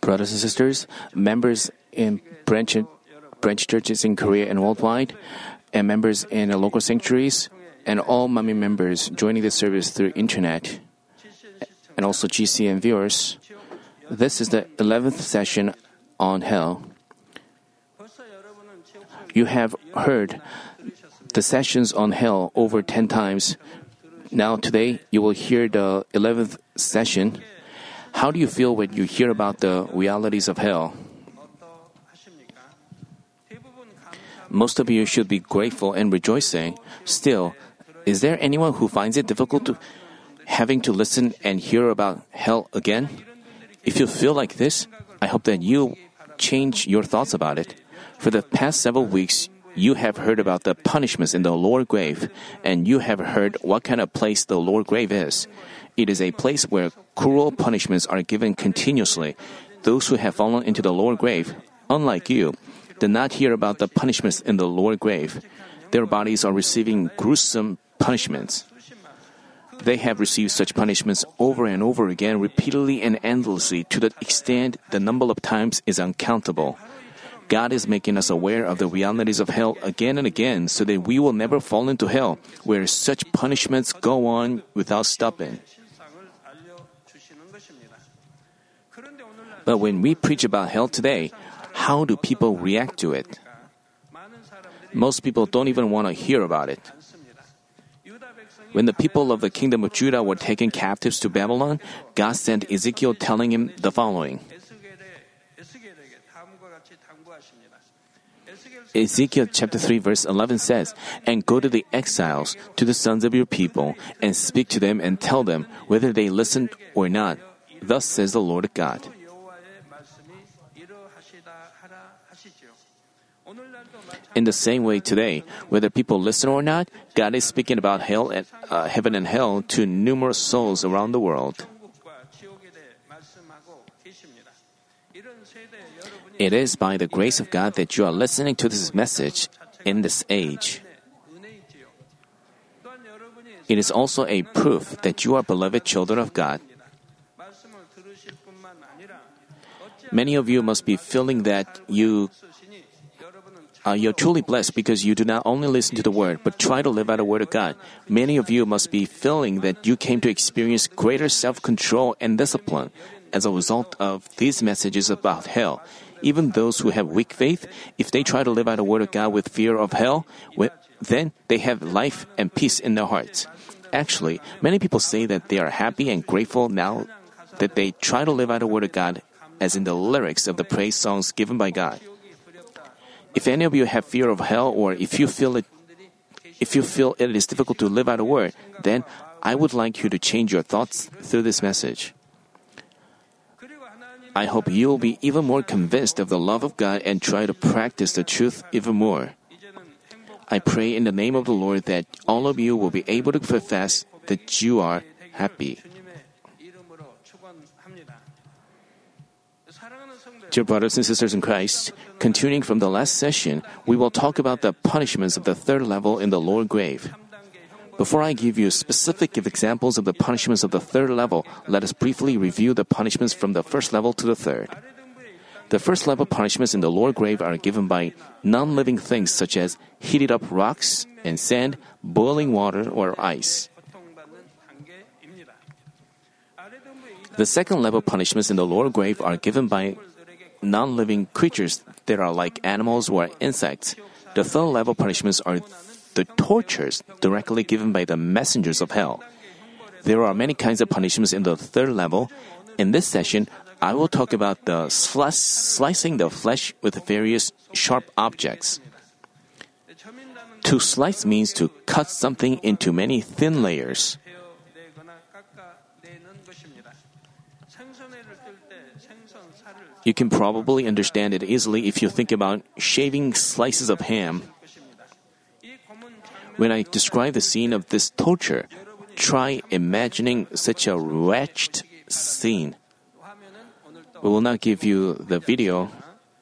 Brothers and sisters, members in branch, branch churches in Korea and worldwide, and members in local sanctuaries, and all Manmin members joining the service through internet, and also GCN viewers. This is the 11th session on hell. You have heard the sessions on hell over 10 times. Now, today, you will hear the 11th session. How do you feel when you hear about the realities of hell? Most of you should be grateful and rejoicing. Still, is there anyone who finds it difficult to having to listen and hear about hell again? If you feel like this, I hope that you change your thoughts about it. For the past several weeks, you have heard about the punishments in the lower grave, and you have heard what kind of place the lower grave is. It is a place where cruel punishments are given continuously. Those who have fallen into the lower grave, unlike you, did not hear about the punishments in the lower grave. Their bodies are receiving gruesome punishments. They have received such punishments over and over again, repeatedly and endlessly, to the extent the number of times is uncountable. God is making us aware of the realities of hell again and again so that we will never fall into hell, where such punishments go on without stopping. But when we preach about hell today, how do people react to it? Most people don't even want to hear about it. When the people of the kingdom of Judah were taken captives to Babylon, God sent Ezekiel telling him the following Ezekiel chapter 3 verse 11 says, And go to the exiles, to the sons of your people, and speak to them and tell them whether they listen or not. Thus says the Lord God. In the same way today, whether people listen or not, God is speaking about hell and uh, heaven and hell to numerous souls around the world. It is by the grace of God that you are listening to this message in this age. It is also a proof that you are beloved children of God. Many of you must be feeling that you uh, you're truly blessed because you do not only listen to the word, but try to live out the word of God. Many of you must be feeling that you came to experience greater self control and discipline as a result of these messages about hell. Even those who have weak faith, if they try to live out the word of God with fear of hell, then they have life and peace in their hearts. Actually, many people say that they are happy and grateful now that they try to live out the word of God as in the lyrics of the praise songs given by God. If any of you have fear of hell or if you feel it if you feel it is difficult to live out a word, then I would like you to change your thoughts through this message. I hope you will be even more convinced of the love of God and try to practice the truth even more. I pray in the name of the Lord that all of you will be able to profess that you are happy. Dear brothers and sisters in Christ, continuing from the last session, we will talk about the punishments of the third level in the lower grave. Before I give you specific examples of the punishments of the third level, let us briefly review the punishments from the first level to the third. The first level punishments in the lower grave are given by non living things such as heated up rocks and sand, boiling water, or ice. The second level punishments in the lower grave are given by non living creatures that are like animals or insects. The third level punishments are the tortures directly given by the messengers of hell. There are many kinds of punishments in the third level. In this session, I will talk about the slicing the flesh with various sharp objects. To slice means to cut something into many thin layers. You can probably understand it easily if you think about shaving slices of ham. When I describe the scene of this torture, try imagining such a wretched scene. We will not give you the video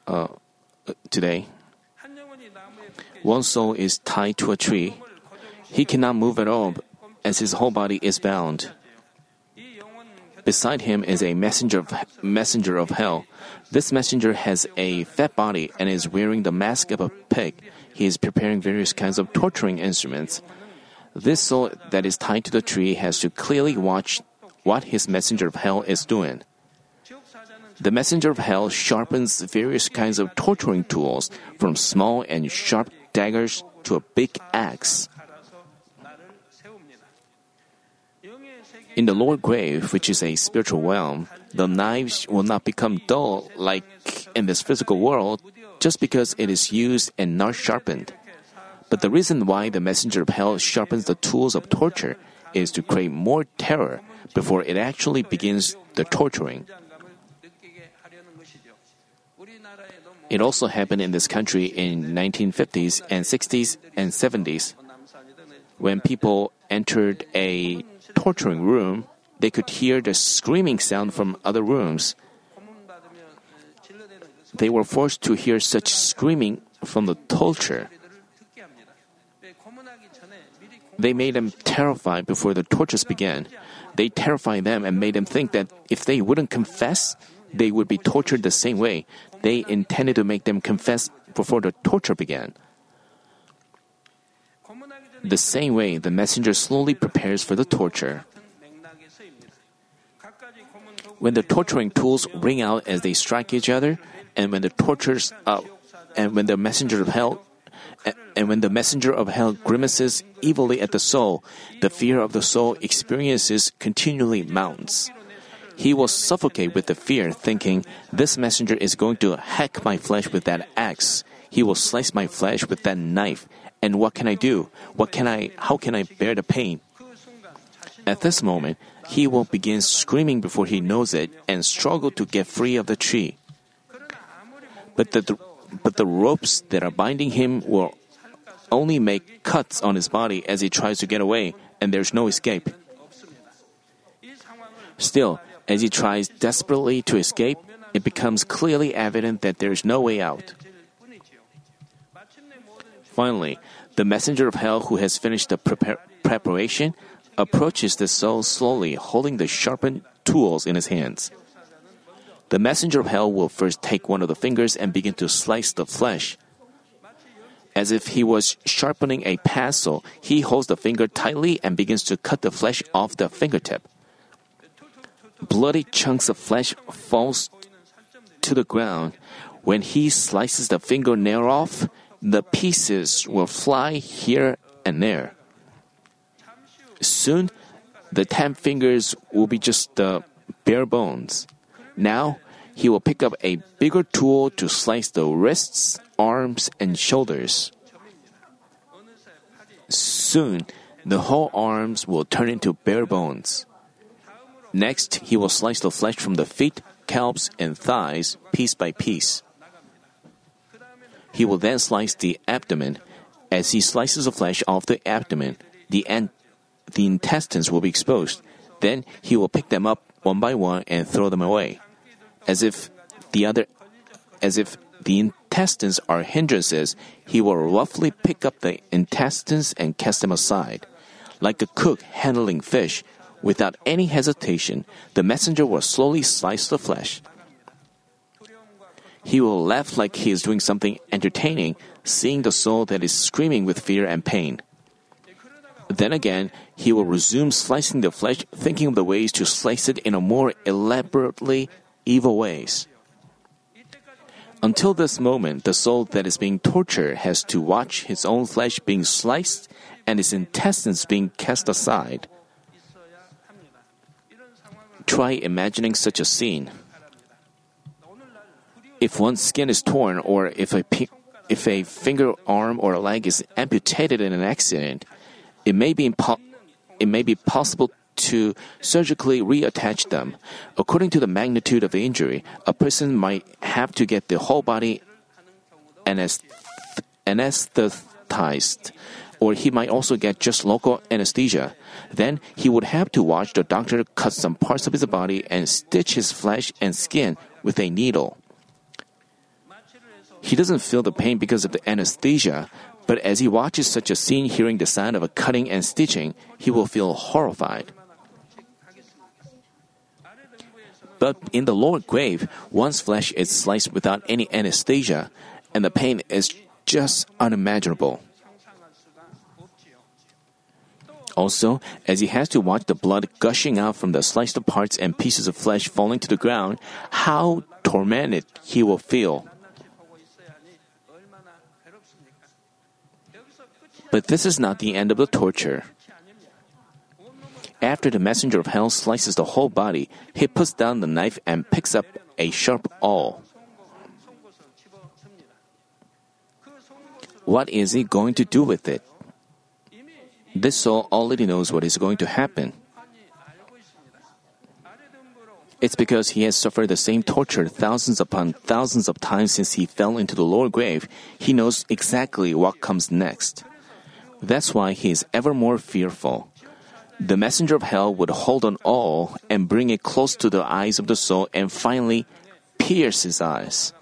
uh, today. One soul is tied to a tree. He cannot move at all as his whole body is bound. Beside him is a messenger of, messenger of hell. This messenger has a fat body and is wearing the mask of a pig. He is preparing various kinds of torturing instruments. This soul that is tied to the tree has to clearly watch what his messenger of hell is doing. The messenger of hell sharpens various kinds of torturing tools, from small and sharp daggers to a big axe. In the lower grave, which is a spiritual realm, the knives will not become dull like in this physical world just because it is used and not sharpened. But the reason why the messenger of hell sharpens the tools of torture is to create more terror before it actually begins the torturing. It also happened in this country in 1950s and 60s and 70s. When people entered a torturing room, they could hear the screaming sound from other rooms. They were forced to hear such screaming from the torture. They made them terrified before the tortures began. They terrified them and made them think that if they wouldn't confess, they would be tortured the same way. They intended to make them confess before the torture began. The same way, the messenger slowly prepares for the torture. When the torturing tools ring out as they strike each other, and when the tortures, uh, and when the messenger of hell, and when the messenger of hell grimaces evilly at the soul, the fear of the soul experiences continually mounts. He will suffocate with the fear, thinking, This messenger is going to hack my flesh with that axe. He will slice my flesh with that knife. And what can I do? What can I, how can I bear the pain? At this moment, he will begin screaming before he knows it and struggle to get free of the tree. But the, but the ropes that are binding him will only make cuts on his body as he tries to get away, and there's no escape. Still, as he tries desperately to escape, it becomes clearly evident that there is no way out. Finally, the messenger of hell who has finished the prepar- preparation approaches the soul slowly, holding the sharpened tools in his hands. The messenger of hell will first take one of the fingers and begin to slice the flesh. As if he was sharpening a pencil, he holds the finger tightly and begins to cut the flesh off the fingertip. Bloody chunks of flesh falls to the ground. When he slices the fingernail off, the pieces will fly here and there. Soon, the ten fingers will be just the bare bones. Now, he will pick up a bigger tool to slice the wrists, arms, and shoulders. Soon, the whole arms will turn into bare bones. Next, he will slice the flesh from the feet, calves, and thighs piece by piece. He will then slice the abdomen. As he slices the flesh off the abdomen, the, an- the intestines will be exposed. Then he will pick them up one by one and throw them away, as if the other, as if the intestines are hindrances. He will roughly pick up the intestines and cast them aside, like a cook handling fish. Without any hesitation, the messenger will slowly slice the flesh. He will laugh like he is doing something entertaining, seeing the soul that is screaming with fear and pain. Then again, he will resume slicing the flesh, thinking of the ways to slice it in a more elaborately evil ways. Until this moment, the soul that is being tortured has to watch his own flesh being sliced and his intestines being cast aside. Try imagining such a scene. If one's skin is torn or if a, if a finger, arm, or leg is amputated in an accident, it may be impo- it may be possible to surgically reattach them. According to the magnitude of the injury, a person might have to get the whole body anesthetized, or he might also get just local anesthesia. Then he would have to watch the doctor cut some parts of his body and stitch his flesh and skin with a needle. He doesn't feel the pain because of the anesthesia, but as he watches such a scene, hearing the sound of a cutting and stitching, he will feel horrified. But in the lower grave, one's flesh is sliced without any anesthesia, and the pain is just unimaginable. Also, as he has to watch the blood gushing out from the sliced parts and pieces of flesh falling to the ground, how tormented he will feel. But this is not the end of the torture. After the messenger of hell slices the whole body, he puts down the knife and picks up a sharp awl. What is he going to do with it? This soul already knows what is going to happen. It's because he has suffered the same torture thousands upon thousands of times since he fell into the lower grave. He knows exactly what comes next. That's why he is ever more fearful. The messenger of hell would hold on awl and bring it close to the eyes of the soul and finally pierce his eyes.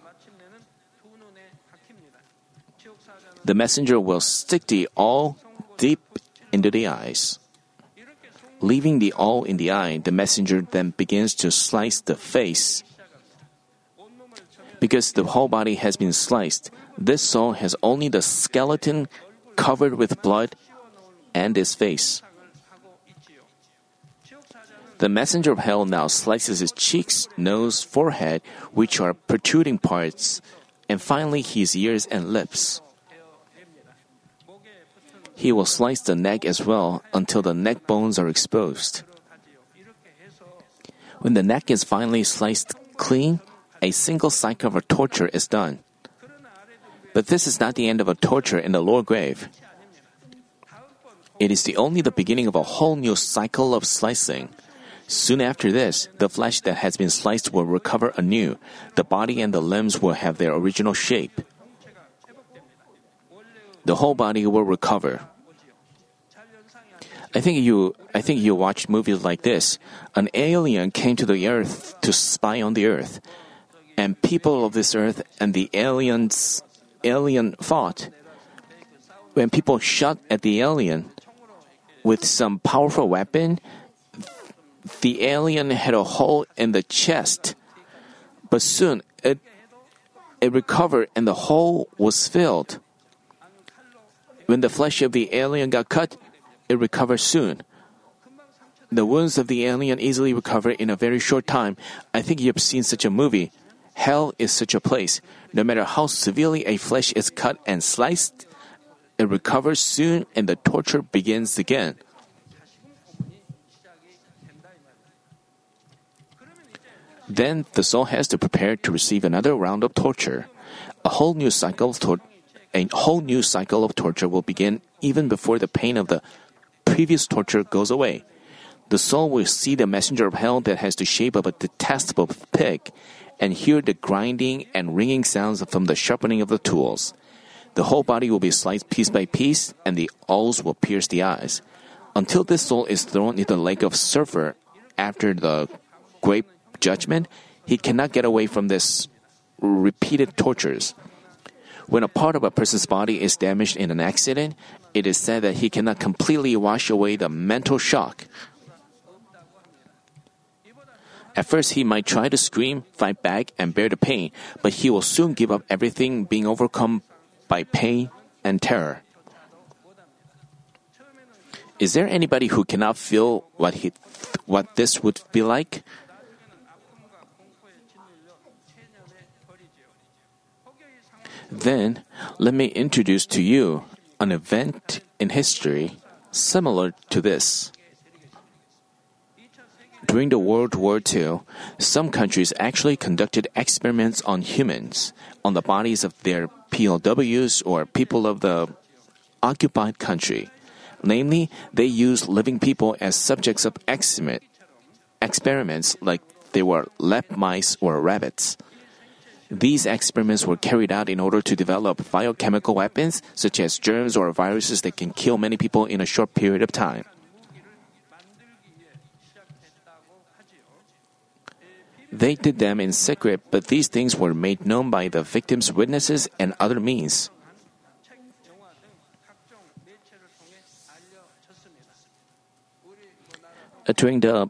The messenger will stick the awl deep into the eyes. Leaving the awl in the eye, the messenger then begins to slice the face. Because the whole body has been sliced, this soul has only the skeleton covered with blood and his face. The messenger of hell now slices his cheeks, nose, forehead, which are protruding parts, and finally his ears and lips. He will slice the neck as well until the neck bones are exposed. When the neck is finally sliced clean, a single cycle of torture is done. But this is not the end of a torture in the lower grave. It is the only the beginning of a whole new cycle of slicing. Soon after this, the flesh that has been sliced will recover anew. The body and the limbs will have their original shape the whole body will recover. I think you I think you watched movies like this. An alien came to the earth to spy on the earth. And people of this earth and the aliens alien fought. When people shot at the alien with some powerful weapon, the alien had a hole in the chest. But soon it it recovered and the hole was filled. When the flesh of the alien got cut, it recovered soon. The wounds of the alien easily recover in a very short time. I think you have seen such a movie. Hell is such a place. No matter how severely a flesh is cut and sliced, it recovers soon and the torture begins again. Then the soul has to prepare to receive another round of torture. A whole new cycle of torture a whole new cycle of torture will begin even before the pain of the previous torture goes away. The soul will see the messenger of hell that has the shape of a detestable pig and hear the grinding and ringing sounds from the sharpening of the tools. The whole body will be sliced piece by piece, and the awls will pierce the eyes. Until this soul is thrown into the lake of sulfur after the great judgment, he cannot get away from this repeated tortures. When a part of a person's body is damaged in an accident, it is said that he cannot completely wash away the mental shock. At first, he might try to scream, fight back, and bear the pain, but he will soon give up everything, being overcome by pain and terror. Is there anybody who cannot feel what he, what this would be like? Then, let me introduce to you an event in history similar to this. During the World War II, some countries actually conducted experiments on humans, on the bodies of their POWs or people of the occupied country. Namely, they used living people as subjects of experiments like they were lab mice or rabbits. These experiments were carried out in order to develop biochemical weapons, such as germs or viruses that can kill many people in a short period of time. They did them in secret, but these things were made known by the victim's witnesses and other means. During the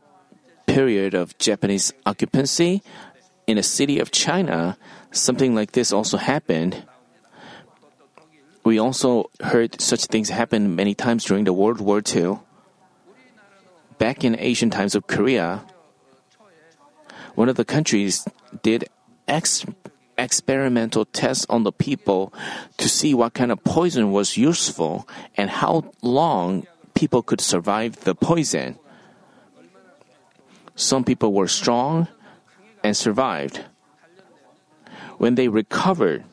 period of Japanese occupancy in a city of China, something like this also happened. We also heard such things happen many times during the World War II. Back in ancient times of Korea, one of the countries did ex- experimental tests on the people to see what kind of poison was useful and how long people could survive the poison. Some people were strong and survived. When they recovered,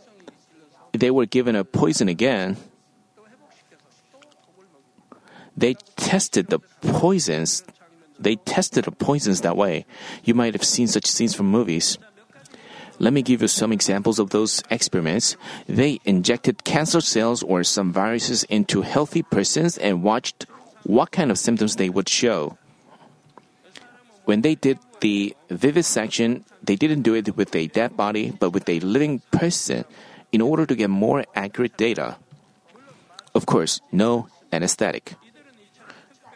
they were given a poison again. They tested the poisons. They tested the poisons that way. You might have seen such scenes from movies. Let me give you some examples of those experiments. They injected cancer cells or some viruses into healthy persons and watched what kind of symptoms they would show. When they did the vivisection, they didn't do it with a dead body, but with a living person in order to get more accurate data. Of course, no anesthetic.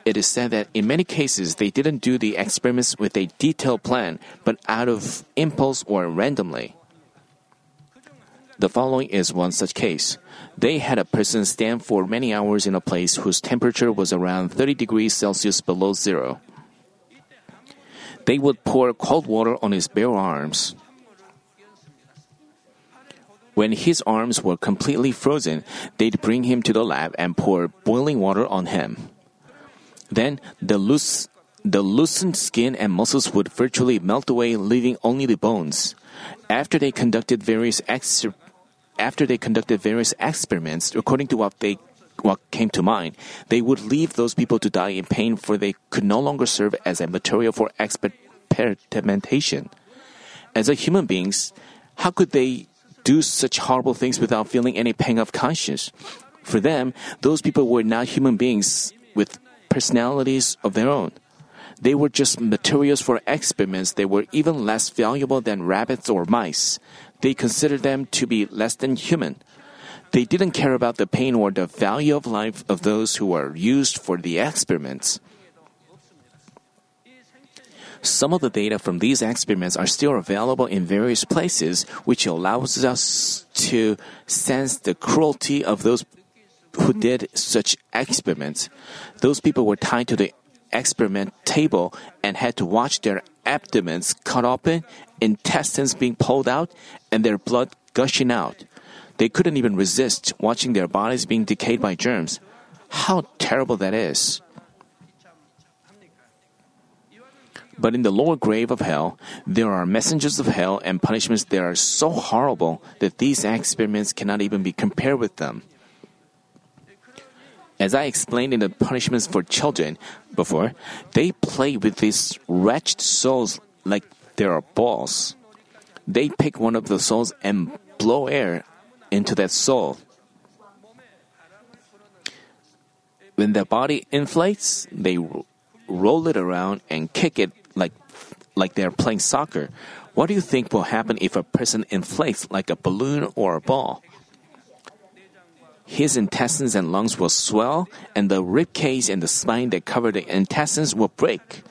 It is said that in many cases they didn't do the experiments with a detailed plan, but out of impulse or randomly. The following is one such case. They had a person stand for many hours in a place whose temperature was around 30 degrees Celsius below zero. They would pour cold water on his bare arms. When his arms were completely frozen, they'd bring him to the lab and pour boiling water on him. Then the loose the loosened skin and muscles would virtually melt away, leaving only the bones. After they conducted various ex- after they conducted various experiments, according to what they what came to mind, they would leave those people to die in pain, for they could no longer serve as a material for experimentation. As a human beings, how could they do such horrible things without feeling any pang of conscience? For them, those people were not human beings with personalities of their own. They were just materials for experiments. They were even less valuable than rabbits or mice. They considered them to be less than human. They didn't care about the pain or the value of life of those who were used for the experiments. Some of the data from these experiments are still available in various places, which allows us to sense the cruelty of those who did such experiments. Those people were tied to the experiment table and had to watch their abdomens cut open, intestines being pulled out, and their blood gushing out. They couldn't even resist watching their bodies being decayed by germs. How terrible that is. But in the lower grave of hell, there are messengers of hell and punishments that are so horrible that these experiments cannot even be compared with them. As I explained in the punishments for children before, they play with these wretched souls like they are balls. They pick one of the souls and blow air into that soul. When the body inflates, they roll it around and kick it like like they're playing soccer. What do you think will happen if a person inflates like a balloon or a ball? His intestines and lungs will swell, and the rib cage and the spine that cover the intestines will break.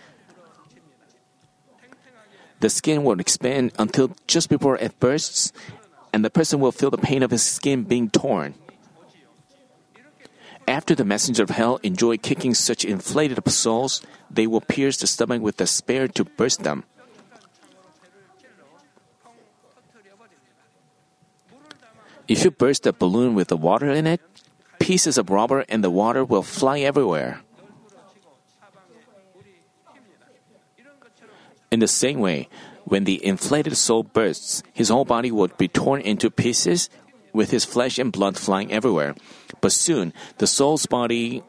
The skin will expand until just before it bursts, and the person will feel the pain of his skin being torn. After the messenger of hell enjoy kicking such inflated souls, they will pierce the stomach with a spear to burst them. If you burst a balloon with the water in it, pieces of rubber and the water will fly everywhere. In the same way, when the inflated soul bursts, his whole body would be torn into pieces, with his flesh and blood flying everywhere. But soon, the soul's body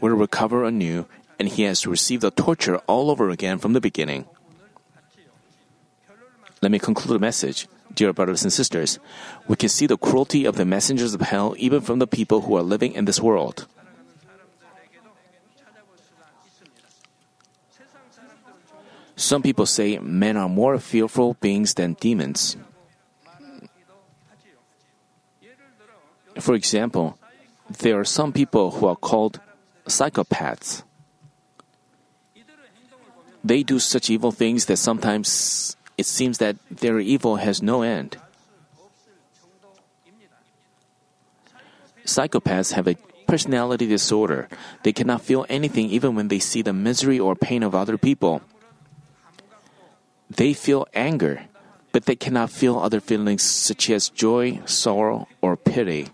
will recover anew, and he has received the torture all over again from the beginning. Let me conclude the message. Dear brothers and sisters, we can see the cruelty of the messengers of hell even from the people who are living in this world. Some people say men are more fearful beings than demons. For example, there are some people who are called psychopaths. They do such evil things that sometimes it seems that their evil has no end. Psychopaths have a personality disorder. They cannot feel anything even when they see the misery or pain of other people. They feel anger, but they cannot feel other feelings such as joy, sorrow, or pity.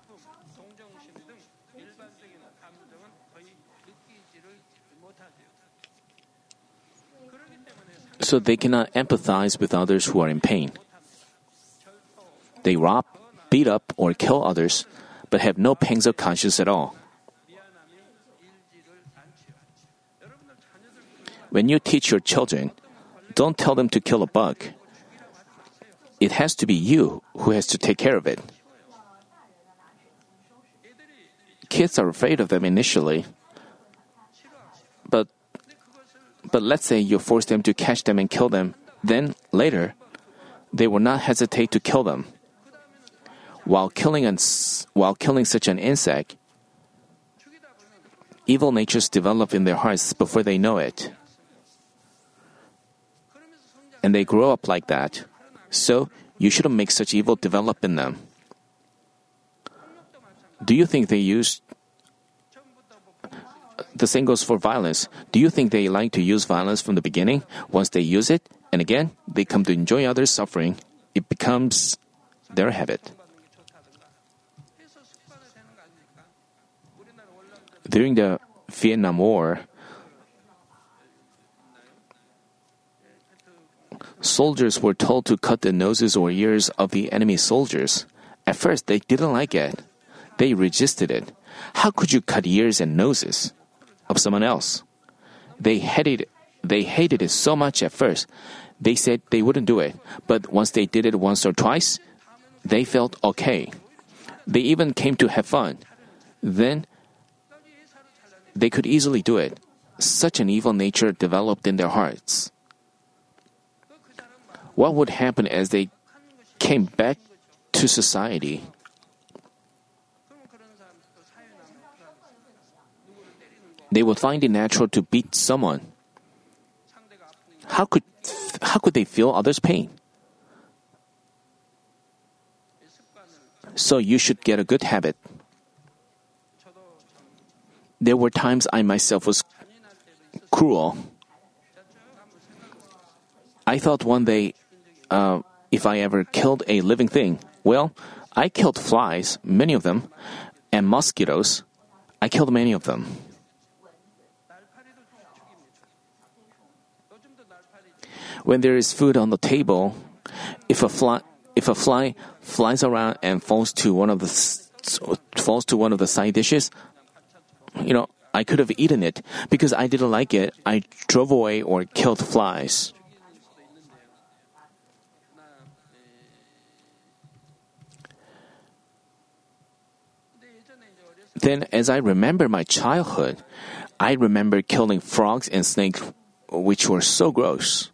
So they cannot empathize with others who are in pain. They rob, beat up, or kill others, but have no pangs of conscience at all. When you teach your children, don't tell them to kill a bug. It has to be you who has to take care of it. Kids are afraid of them initially, but let's say you force them to catch them and kill them, then later they will not hesitate to kill them. While killing an, while killing such an insect, evil natures develop in their hearts before they know it and they grow up like that. So, you shouldn't make such evil develop in them. Do you think they use the same goes for violence. Do you think they like to use violence from the beginning? Once they use it, and again, they come to enjoy others' suffering, it becomes their habit. During the Vietnam War, soldiers were told to cut the noses or ears of the enemy soldiers. At first, they didn't like it. They resisted it. How could you cut ears and noses of someone else? They hated, they hated it so much at first. They said they wouldn't do it, but once they did it once or twice, they felt okay. They even came to have fun. Then they could easily do it. Such an evil nature developed in their hearts what would happen as they came back to society? They would find it natural to beat someone. How could, how could they feel others' pain? So you should get a good habit. There were times I myself was cruel. I thought one day uh, if I ever killed a living thing. Well, I killed flies, many of them, and mosquitoes. I killed many of them. When there is food on the table, if a fly if a fly flies around and falls to one of the falls to one of the side dishes, you know, I could have eaten it because I didn't like it. I drove away or killed flies. Then, as I remember my childhood, I remember killing frogs and snakes, which were so gross.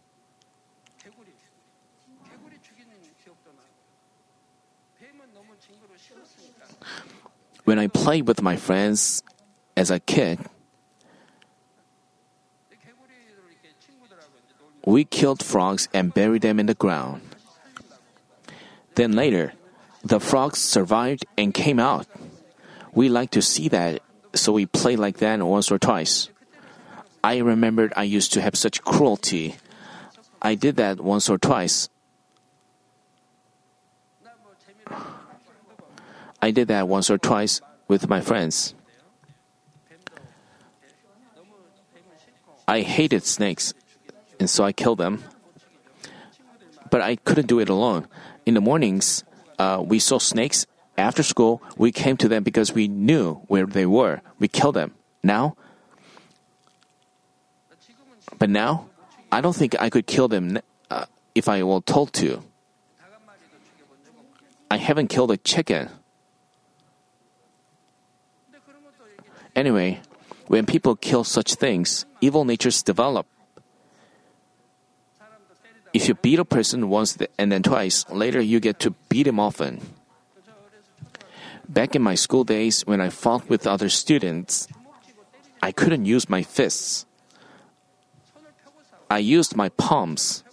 When I played with my friends as a kid, we killed frogs and buried them in the ground. Then later, the frogs survived and came out. We like to see that, so we play like that once or twice. I remembered I used to have such cruelty. I did that once or twice. I did that once or twice with my friends. I hated snakes, and so I killed them. But I couldn't do it alone. In the mornings, uh, we saw snakes after school, we came to them because we knew where they were. We killed them. Now, but now, I don't think I could kill them uh, if I were told to. I haven't killed a chicken. Anyway, when people kill such things, evil natures develop. If you beat a person once and then twice, later you get to beat him often. Back in my school days, when I fought with other students, I couldn't use my fists. I used my palms.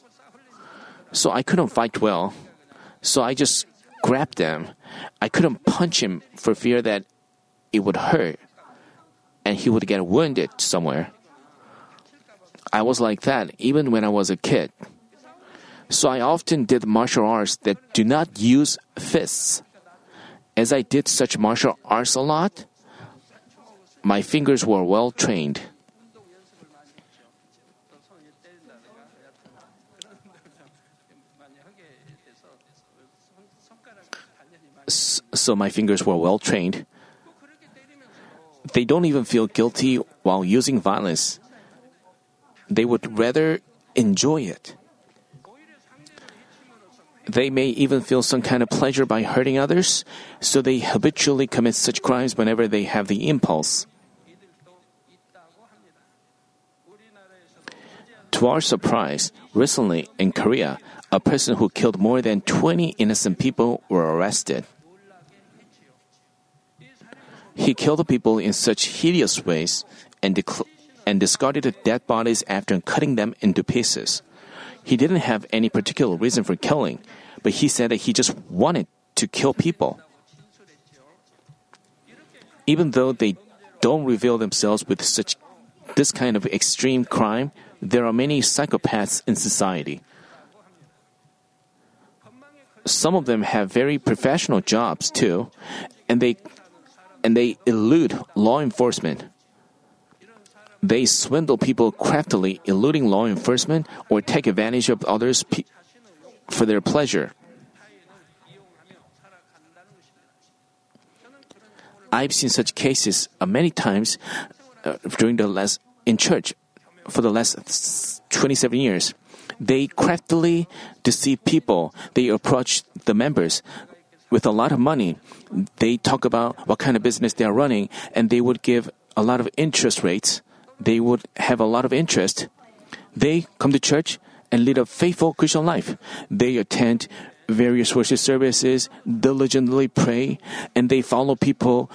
So I couldn't fight well. So I just grabbed them. I couldn't punch him for fear that it would hurt and he would get wounded somewhere. I was like that even when I was a kid. So I often did martial arts that do not use fists. As I did such martial arts a lot, my fingers were well trained. So my fingers were well trained. They don't even feel guilty while using violence. They would rather enjoy it. They may even feel some kind of pleasure by hurting others, so they habitually commit such crimes whenever they have the impulse. To our surprise, recently in Korea, a person who killed more than 20 innocent people were arrested. He killed the people in such hideous ways and, dec- and discarded the dead bodies after cutting them into pieces. He didn't have any particular reason for killing, but he said that he just wanted to kill people. Even though they don't reveal themselves with such this kind of extreme crime, there are many psychopaths in society. Some of them have very professional jobs too, and they and they elude law enforcement. They swindle people craftily, eluding law enforcement or take advantage of others pe- for their pleasure. I've seen such cases uh, many times uh, during the last in church for the last 27 years. They craftily deceive people. They approach the members with a lot of money. They talk about what kind of business they are running, and they would give a lot of interest rates. They would have a lot of interest. They come to church and lead a faithful Christian life. They attend various worship services, diligently pray, and they follow people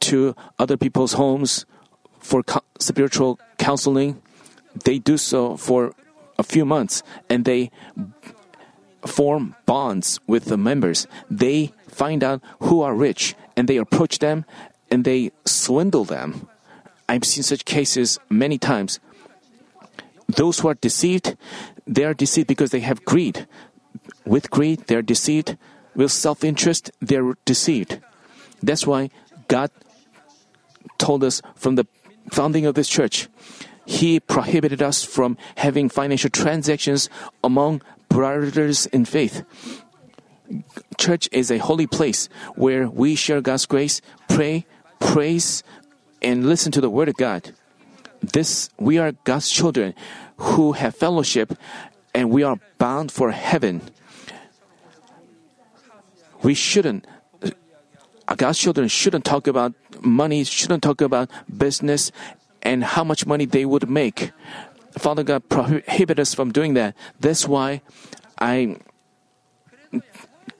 to other people's homes for co- spiritual counseling. They do so for a few months and they form bonds with the members. They find out who are rich and they approach them and they swindle them. I've seen such cases many times. Those who are deceived, they are deceived because they have greed. With greed, they are deceived. With self interest, they are deceived. That's why God told us from the founding of this church, He prohibited us from having financial transactions among brothers in faith. Church is a holy place where we share God's grace, pray, praise, and listen to the Word of God. This we are God's children who have fellowship and we are bound for heaven. We shouldn't uh, God's children shouldn't talk about money, shouldn't talk about business and how much money they would make. Father God prohibited us from doing that. That's why I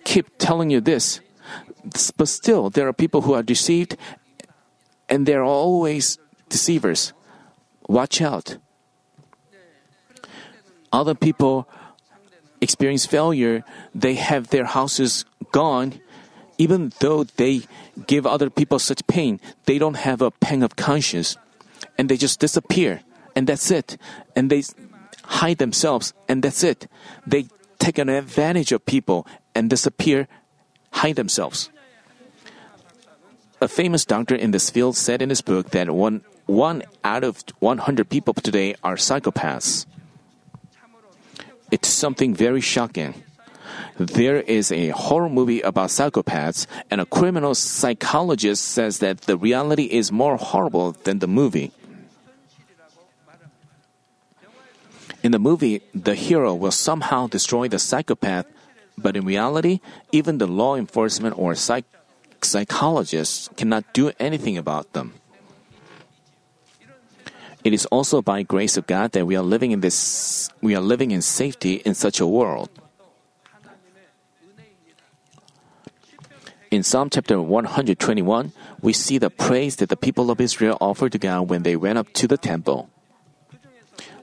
keep telling you this. But still, there are people who are deceived and they're always deceivers. Watch out. Other people experience failure, they have their houses gone. Even though they give other people such pain, they don't have a pang of conscience. And they just disappear. And that's it. And they hide themselves. And that's it. They take an advantage of people and disappear, hide themselves. A famous doctor in this field said in his book that one, one out of 100 people today are psychopaths. It's something very shocking. There is a horror movie about psychopaths, and a criminal psychologist says that the reality is more horrible than the movie. In the movie, the hero will somehow destroy the psychopath, but in reality, even the law enforcement or psych- psychologists cannot do anything about them. It is also by grace of God that we are living in this we are living in safety in such a world. In Psalm chapter 121, we see the praise that the people of Israel offered to God when they went up to the temple.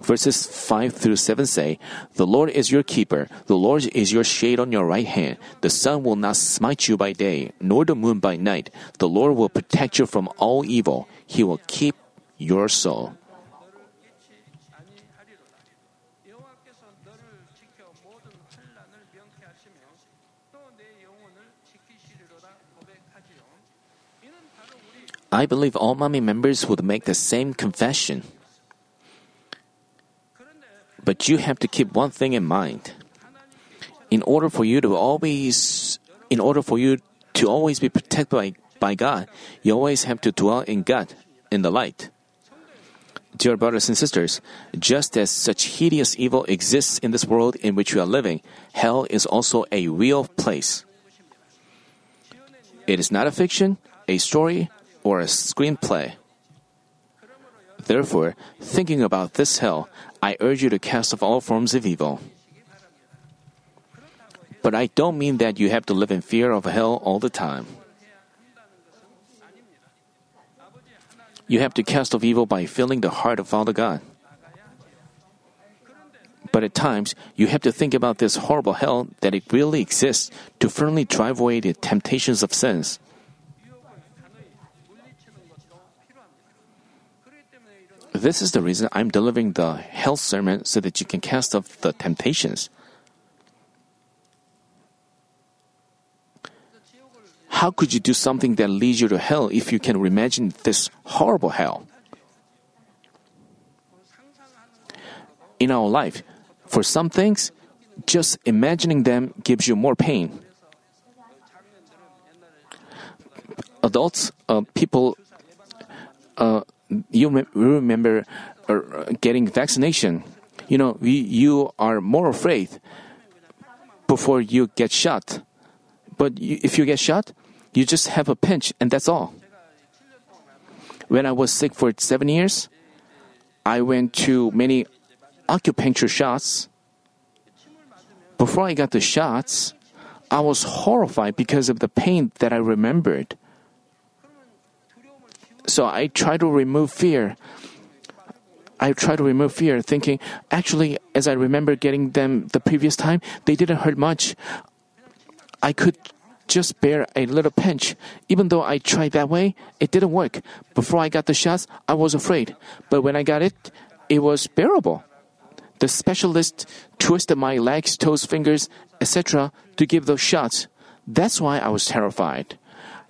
Verses 5 through 7 say, The Lord is your keeper, the Lord is your shade on your right hand. The sun will not smite you by day, nor the moon by night. The Lord will protect you from all evil, He will keep your soul. I believe all Manmin members would make the same confession. But you have to keep one thing in mind. In order for you to always, in order for you to always be protected by, by God, you always have to dwell in God, in the light. Dear brothers and sisters, just as such hideous evil exists in this world in which we are living, hell is also a real place. It is not a fiction, a story, or a screenplay. Therefore, thinking about this hell, I urge you to cast off all forms of evil. But I don't mean that you have to live in fear of hell all the time. You have to cast off evil by filling the heart of Father God. But at times, you have to think about this horrible hell that it really exists to firmly drive away the temptations of sins. This is the reason I'm delivering the hell sermon so that you can cast off the temptations. How could you do something that leads you to hell if you can imagine this horrible hell? In our life, for some things, just imagining them gives you more pain. Adults, uh, people, uh, you me- remember uh, getting vaccination. You know, you are more afraid before you get shot. But if you get shot, you just have a pinch and that's all. When I was sick for seven years, I went to many acupuncture shots. Before I got the shots, I was horrified because of the pain that I remembered. So I try to remove fear. I try to remove fear, thinking, actually, as I remember getting them the previous time, they didn't hurt much. I could just bear a little pinch. Even though I tried that way, it didn't work. Before I got the shots, I was afraid. But when I got it, it was bearable. The specialist twisted my legs, toes, fingers, etc. to give those shots. That's why I was terrified.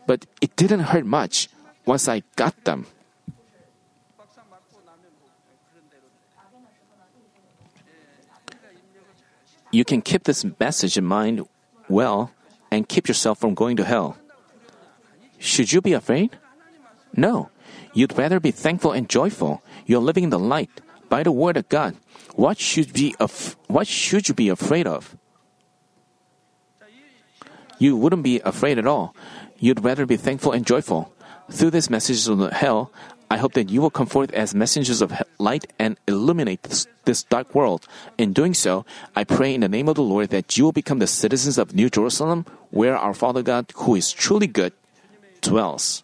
But it didn't hurt much once I got them. You can keep this message in mind well and keep yourself from going to hell. Should you be afraid? No. You'd rather be thankful and joyful. You're living in the light by the word of God. What should be af- what should you be afraid of? You wouldn't be afraid at all. You'd rather be thankful and joyful. Through this message of hell, I hope that you will come forth as messengers of light and illuminate this, this, dark world. In doing so, I pray in the name of the Lord that you will become the citizens of New Jerusalem, where our Father God, who is truly good, dwells.